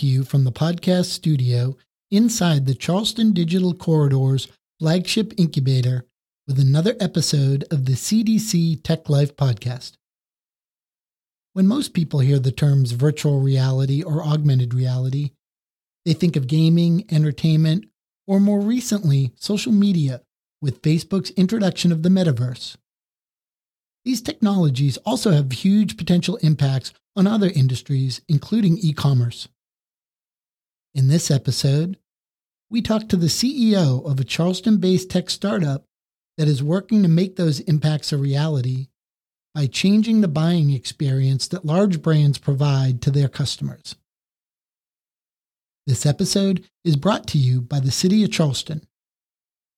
to you from the podcast studio inside the Charleston Digital Corridor's flagship incubator with another episode of the CDC Tech Life podcast. When most people hear the terms virtual reality or augmented reality, they think of gaming, entertainment, or more recently, social media with Facebook's introduction of the metaverse. These technologies also have huge potential impacts on other industries, including e commerce. In this episode, we talk to the CEO of a Charleston based tech startup that is working to make those impacts a reality by changing the buying experience that large brands provide to their customers. This episode is brought to you by the City of Charleston.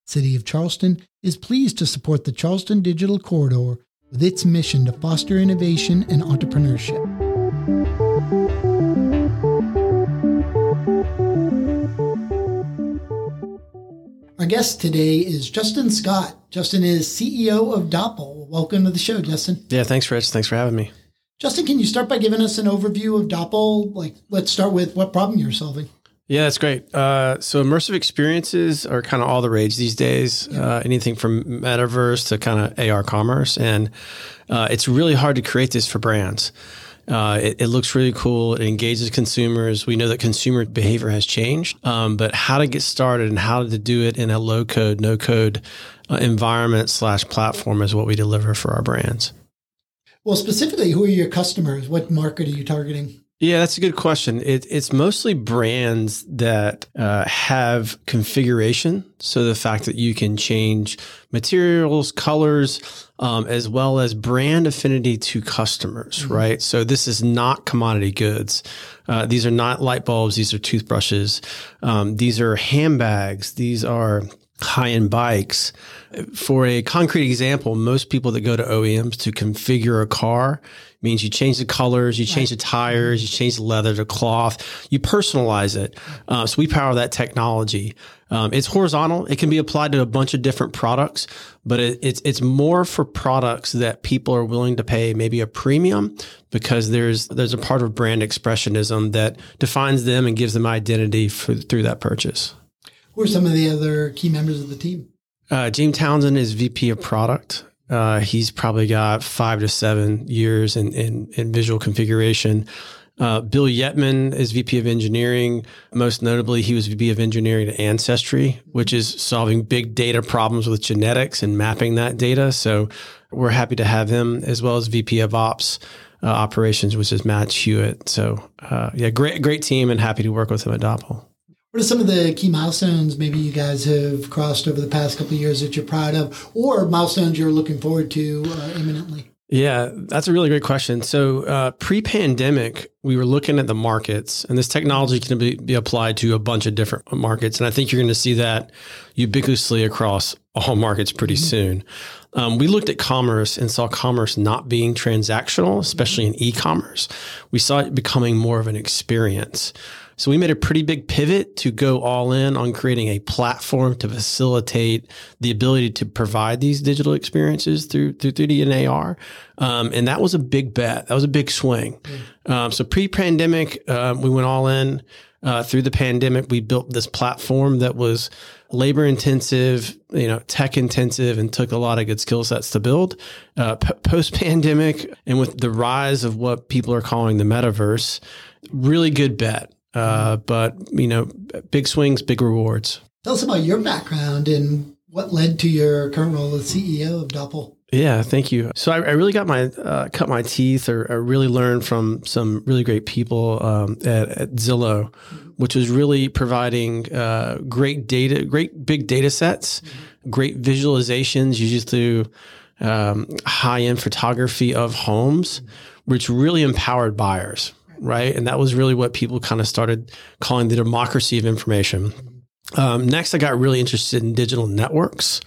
City of Charleston is pleased to support the Charleston Digital Corridor with its mission to foster innovation and entrepreneurship. Guest today is Justin Scott. Justin is CEO of Dopple. Welcome to the show, Justin. Yeah, thanks, Rich. Thanks for having me. Justin, can you start by giving us an overview of Dopple? Like, let's start with what problem you're solving. Yeah, that's great. Uh, so immersive experiences are kind of all the rage these days. Uh, anything from metaverse to kind of AR commerce, and uh, it's really hard to create this for brands. Uh, it, it, looks really cool. It engages consumers. We know that consumer behavior has changed, um, but how to get started and how to do it in a low code, no code uh, environment slash platform is what we deliver for our brands. Well, specifically, who are your customers? What market are you targeting? Yeah, that's a good question. It, it's mostly brands that uh, have configuration. So the fact that you can change materials, colors, um, as well as brand affinity to customers, mm-hmm. right? So this is not commodity goods. Uh, these are not light bulbs. These are toothbrushes. Um, these are handbags. These are high end bikes. For a concrete example, most people that go to OEMs to configure a car means you change the colors, you change the tires, you change the leather, the cloth, you personalize it. Uh, so we power that technology. Um, it's horizontal. It can be applied to a bunch of different products, but it, it's it's more for products that people are willing to pay maybe a premium because there's there's a part of brand expressionism that defines them and gives them identity for, through that purchase. Who are some of the other key members of the team? Uh, James Townsend is VP of product. Uh, he's probably got five to seven years in, in, in visual configuration. Uh, Bill Yetman is VP of engineering. Most notably, he was VP of engineering at Ancestry, which is solving big data problems with genetics and mapping that data. So we're happy to have him as well as VP of ops. Uh, operations, which is Matt Hewitt. So, uh, yeah, great, great team, and happy to work with him at Dopple. What are some of the key milestones maybe you guys have crossed over the past couple of years that you're proud of, or milestones you're looking forward to uh, imminently? Yeah, that's a really great question. So, uh, pre pandemic, we were looking at the markets, and this technology can be, be applied to a bunch of different markets. And I think you're going to see that ubiquitously across all markets pretty mm-hmm. soon. Um, we looked at commerce and saw commerce not being transactional, especially in e commerce. We saw it becoming more of an experience. So we made a pretty big pivot to go all in on creating a platform to facilitate the ability to provide these digital experiences through through 3D and AR. Um, and that was a big bet. That was a big swing. Mm. Um, so pre-pandemic, um, we went all in. Uh, through the pandemic, we built this platform that was labor intensive, you know, tech intensive, and took a lot of good skill sets to build. Uh, p- Post pandemic, and with the rise of what people are calling the metaverse, really good bet. Uh, but you know, big swings, big rewards. Tell us about your background and what led to your current role as CEO of Dopple. Yeah, thank you. So I, I really got my uh, cut my teeth, or, or, really learned from some really great people um, at, at, Zillow, which was really providing uh, great data, great big data sets, mm-hmm. great visualizations, usually through um, high end photography of homes, which really empowered buyers right? And that was really what people kind of started calling the democracy of information. Um, next, I got really interested in digital networks.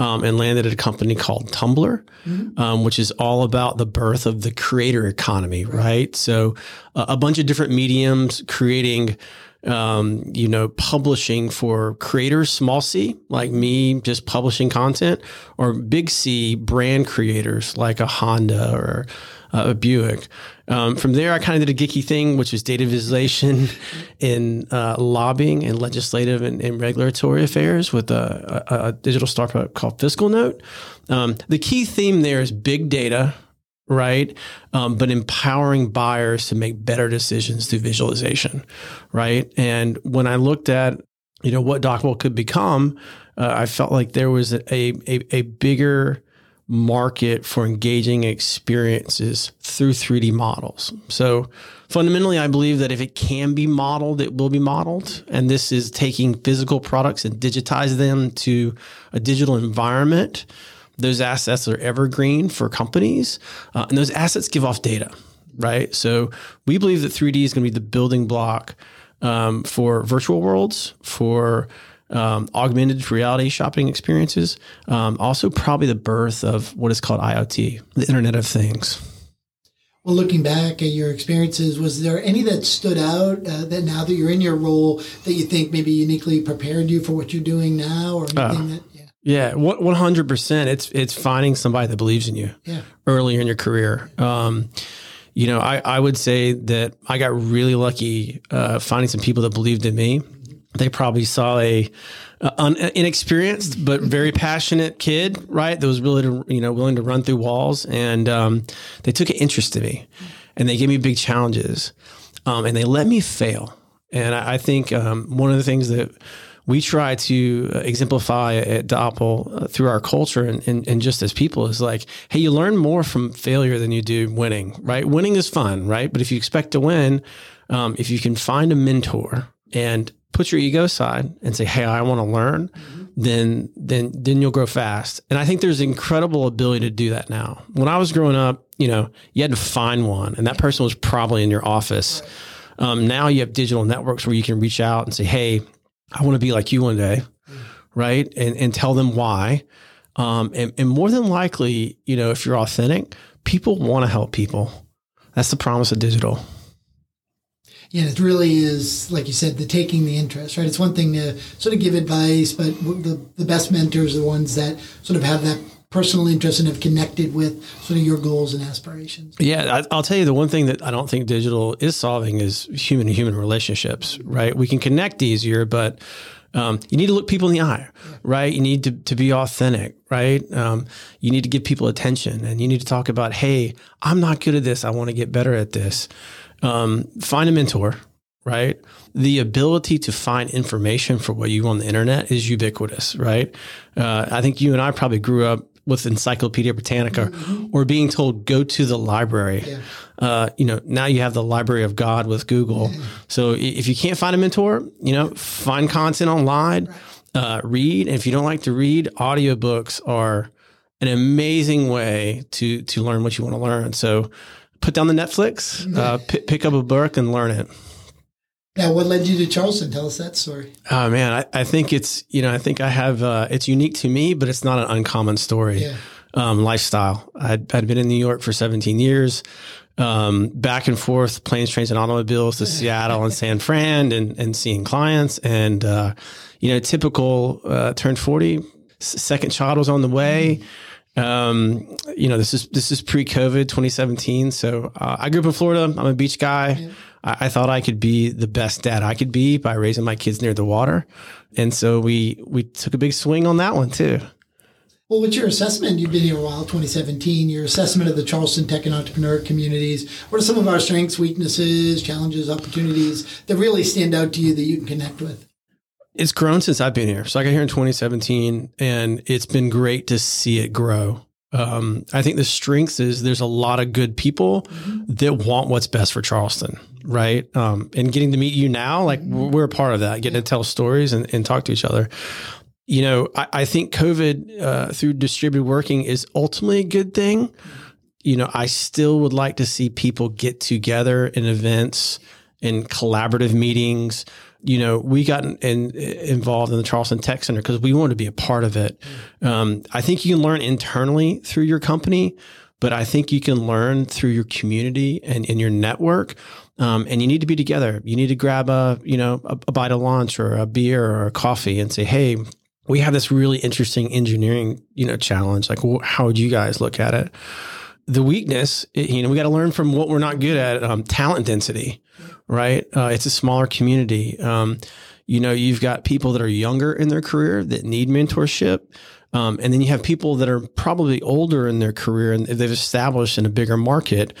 Um, and landed at a company called Tumblr, mm-hmm. um, which is all about the birth of the creator economy, right? right? So, uh, a bunch of different mediums creating, um, you know, publishing for creators, small c, like me, just publishing content, or big C, brand creators like a Honda or uh, Buick. Um, from there, I kind of did a geeky thing, which was data visualization in uh, lobbying and legislative and, and regulatory affairs with a, a, a, digital startup called FiscalNote. Um, the key theme there is big data, right? Um, but empowering buyers to make better decisions through visualization, right? And when I looked at, you know, what Dopple could become, uh, I felt like there was a, a, a bigger market for engaging experiences through 3D models. So fundamentally, I believe that if it can be modeled, it will be modeled. And this is taking physical products and digitize them to a digital environment. Those assets are evergreen for companies, uh, and those assets give off data, right? So we believe that 3D is going to be the building block um, for virtual worlds, for um, augmented reality shopping experiences. Um, also, probably the birth of what is called IoT, the Internet of Things. Well, looking back at your experiences, was there any that stood out uh, that now that you're in your role that you think maybe uniquely prepared you for what you're doing now, or anything uh, that? Yeah, yeah, one hundred percent. It's it's finding somebody that believes in you. Yeah. earlier in your career. Um, you know, I, I would say that I got really lucky uh, finding some people that believed in me they probably saw a un, inexperienced but very passionate kid, right? That was really, to, you know, willing to run through walls, and um, they took an interest in me, and they gave me big challenges, um, and they let me fail. And I, I think um, one of the things that we try to exemplify at Dopple uh, through our culture and, and, and, just as people is like, hey, you learn more from failure than you do winning, right? Winning is fun, right? But if you expect to win, um, if you can find a mentor and put your ego aside and say, "Hey, I want to learn," mm-hmm. then then then you'll grow fast. And I think there's incredible ability to do that now. When I was growing up, you know, you had to find one, and that person was probably in your office. Right. Um, now you have digital networks where you can reach out and say, "Hey, I want to be like you one day," mm-hmm. right? And and tell them why. Um, and, and more than likely, you know, if you're authentic, people want to help people. That's the promise of digital. Yeah, it really is, like you said, the taking the interest, right? It's one thing to sort of give advice, but the, the best mentors are the ones that sort of have that personal interest and have connected with sort of your goals and aspirations. Yeah, I, will tell you the one thing that I don't think digital is solving is human to human relationships, right? We can connect easier, but um, you need to look people in the eye, yeah. right? You need to, to be authentic, right? Um, you need to give people attention and you need to talk about, hey, I'm not good at this. I want to get better at this. Um, find a mentor, right? The ability to find information for what you on the internet is ubiquitous, right? Uh, I think you and I probably grew up with Encyclopedia Britannica mm-hmm. or being told go to the library. Yeah. Uh, you know, now you have the Library of God with Google. Yeah. So if you can't find a mentor, you know, find content online, right. uh, read. And if you don't like to read, audiobooks are an amazing way to to learn what you want to learn. So put down the Netflix, mm-hmm. uh, p- pick up a book and learn it. Now, what led you to Charleston? Tell us that story. Oh man, I, I think it's you know I think I have uh, it's unique to me, but it's not an uncommon story. Yeah. Um, lifestyle. I'd, I'd been in New York for 17 years, um, back and forth, planes, trains, and automobiles to Seattle and San Fran, and and seeing clients, and uh, you know, typical uh, turned 40, second child was on the way. Mm. Um, you know, this is this is pre-COVID, 2017. So uh, I grew up in Florida. I'm a beach guy. Yeah. I, I, thought I could be the best dad I could be by raising my kids near the water, and so we we took a big swing on that one too. Well, what's your assessment? You've been here a while, 2017. Your assessment of the Charleston tech and entrepreneur communities. What are some of our strengths, weaknesses, challenges, opportunities that really stand out to you that you can connect with? It's grown since I've been here. So I got here in 2017, and it's been great to see it grow. Um, I think the strength is there's a lot of good people mm-hmm. that want what's best for Charleston, right? Um, and getting to meet you now, like mm-hmm. we're a part of that, getting to tell stories and, and, talk to each other. You know, I, I think COVID uh, through distributed working is ultimately a good thing. You know, I still would like to see people get together in events in collaborative meetings you know, we got in, in, involved in the Charleston Tech Center because we wanted to be a part of it. Um, I think you can learn internally through your company, but I think you can learn through your community and in your network. Um, and you need to be together. You need to grab a, you know, a, a bite of lunch or a beer or a coffee and say, Hey, we have this really interesting engineering, you know, challenge. Like, how would you guys look at it? the weakness, you know, we got to learn from what we're not good at. Um, talent density, right? Uh, it's a smaller community. Um, you know, you've got people that are younger in their career that need mentorship. Um, and then you have people that are probably older in their career and they've established in a bigger market.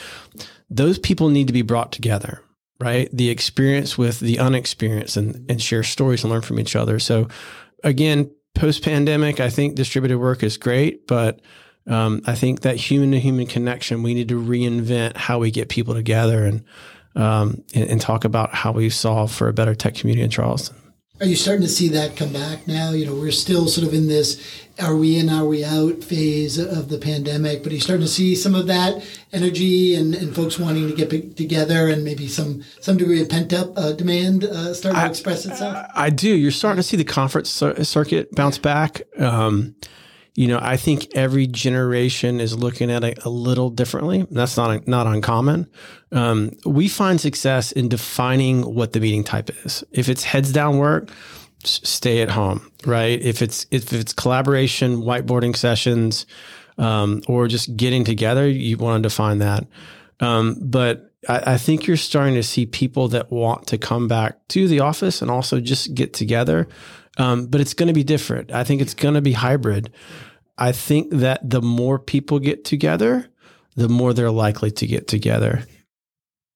Those people need to be brought together, right? The experience with the unexperienced and, and share stories and learn from each other. So again, post pandemic, I think distributed work is great, but um, I think that human to human connection, we need to reinvent how we get people together and, um, and, and talk about how we solve for a better tech community in Charleston. Are you starting to see that come back now? You know, we're still sort of in this are we in, are we out phase of the pandemic, but are you starting to see some of that energy and, and folks wanting to get together and maybe some some degree of pent up uh, demand uh, starting I, to express itself? I do. You're starting to see the conference circuit bounce back. Um, you know, I think every generation is looking at it a little differently. That's not not uncommon. Um, we find success in defining what the meeting type is. If it's heads down work, stay at home, right? If it's if it's collaboration, whiteboarding sessions, um, or just getting together, you want to define that. Um, but I, I, think you're starting to see people that want to come back to the office and also just get together. Um, but it's going to be different. I think it's going to be hybrid. I think that the more people get together, the more they're likely to get together.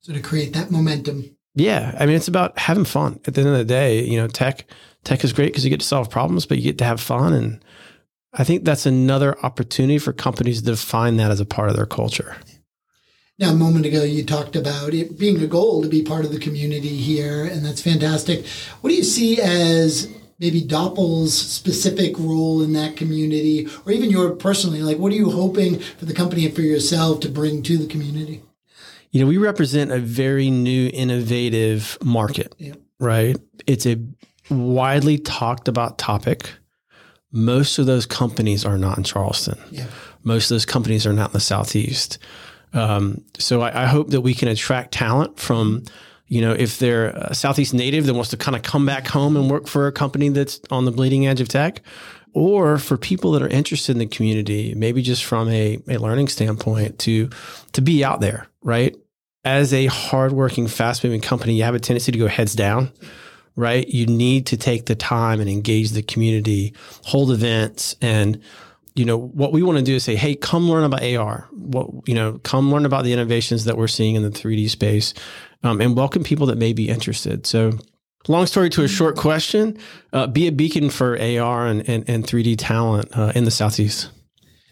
So to create that momentum. Yeah, I mean it's about having fun. At the end of the day, you know, tech tech is great because you get to solve problems, but you get to have fun and I think that's another opportunity for companies to define that as a part of their culture. Now, a moment ago, you talked about it being a goal to be part of the community here, and that's fantastic. What do you see as maybe Dopple's specific role in that community, or even your personally? Like, what are you hoping for the company and for yourself to bring to the community? You know, we represent a very new, innovative market, yeah. right? It's a widely talked about topic. Most of those companies are not in Charleston. Yeah. Most of those companies are not in the Southeast. Um, so I, I, hope that we can attract talent from you know, if they're a Southeast native that wants to kind of come back home and work for a company that's on the bleeding edge of tech, or for people that are interested in the community, maybe just from a, a learning standpoint to to be out there, right? As a hardworking, fast moving company, you have a tendency to go heads down, right? You need to take the time and engage the community, hold events, and you know what we want to do is say, hey, come learn about AR. What you know, come learn about the innovations that we're seeing in the 3D space um, and welcome people that may be interested. So, long story to a short question, uh, be a beacon for AR and, and, and 3D talent uh, in the Southeast.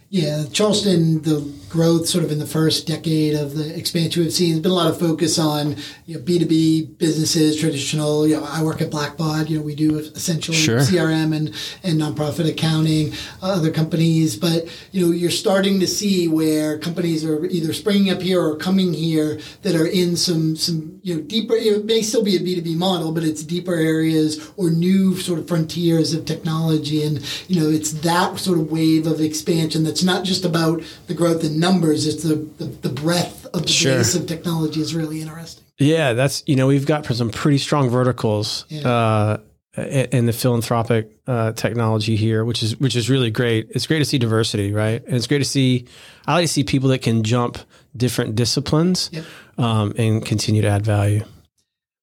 Yeah, Charleston, the growth sort of in the first decade of the expansion we've seen, there's been a lot of focus on you know, B2B businesses, traditional, you know, I work at Blackbaud, you know, we do essentially sure. CRM and, and nonprofit accounting, uh, other companies, but, you know, you're starting to see where companies are either springing up here or coming here that are in some, some, you know, deeper, it may still be a B2B model, but it's deeper areas or new sort of frontiers of technology. And, you know, it's that sort of wave of expansion that's not just about the growth in numbers; it's the the, the breadth of the sure. base of technology is really interesting. Yeah, that's you know we've got some pretty strong verticals yeah. uh, in the philanthropic uh, technology here, which is which is really great. It's great to see diversity, right? And it's great to see. I like to see people that can jump different disciplines yep. um, and continue to add value.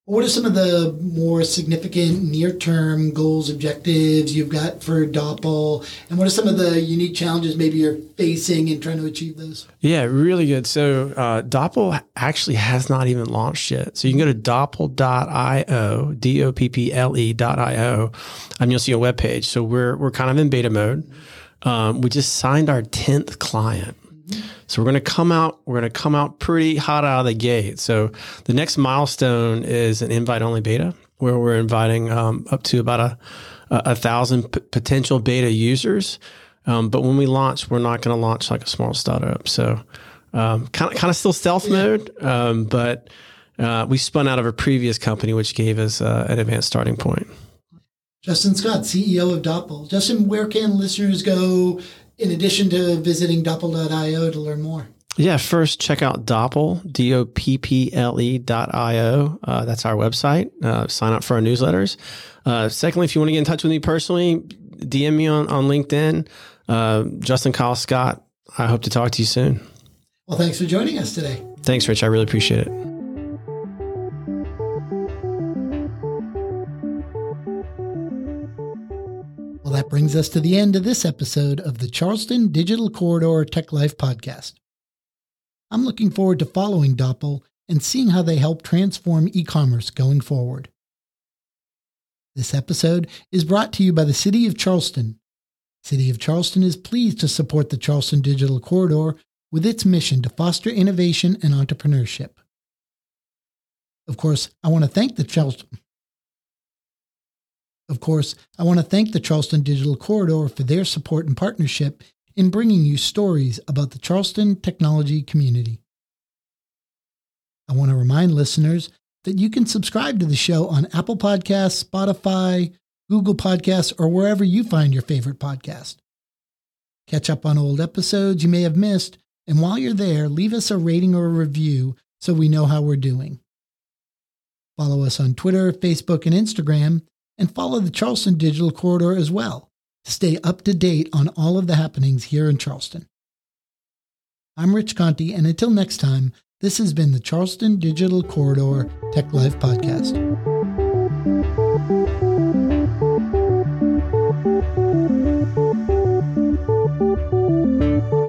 What are some of the more significant near-term goals, objectives you've got for Dopple, and what are some of the unique challenges maybe you're facing in trying to achieve those? Yeah, really good. So uh, Dopple actually has not even launched yet. So you can go to dopple.io, D-O-P-P-L-E.io, and you'll see a web page. So we're we're kind of in beta mode. Um, we just signed our tenth client. So we're going to come out, we're going to come out pretty hot out of the gate. So the next milestone is an invite only beta where we're inviting um, up to about a, a, thousand p- potential beta users. Um, but when we launch, we're not going to launch like a small startup. So kind of kind of still stealth mode, um, but uh, we spun out of a previous company which gave us uh, an advanced starting point. Justin Scott, CEO of Dopple. Justin, where can listeners go in addition to visiting dopple.io to learn more? Yeah, first check out Dopple, D O P P L E dot I O. Uh, that's our website. Uh, sign up for our newsletters. Uh, secondly, if you want to get in touch with me personally, DM me on, on LinkedIn. Uh, Justin Kyle Scott. I hope to talk to you soon. Well, thanks for joining us today. Thanks, Rich. I really appreciate it. Brings us to the end of this episode of the Charleston Digital Corridor Tech Life podcast. I'm looking forward to following Dopple and seeing how they help transform e commerce going forward. This episode is brought to you by the City of Charleston. City of Charleston is pleased to support the Charleston Digital Corridor with its mission to foster innovation and entrepreneurship. Of course, I want to thank the Charleston Of course, I want to thank the Charleston Digital Corridor for their support and partnership in bringing you stories about the Charleston technology community. I want to remind listeners that you can subscribe to the show on Apple Podcasts, Spotify, Google Podcasts, or wherever you find your favorite podcast. Catch up on old episodes you may have missed, and while you're there, leave us a rating or a review so we know how we're doing. Follow us on Twitter, Facebook, and Instagram, and follow the Charleston Digital Corridor as well to stay up to date on all of the happenings here in Charleston. I'm Rich Conti, and until next time, this has been the Charleston Digital Corridor Tech Life Podcast.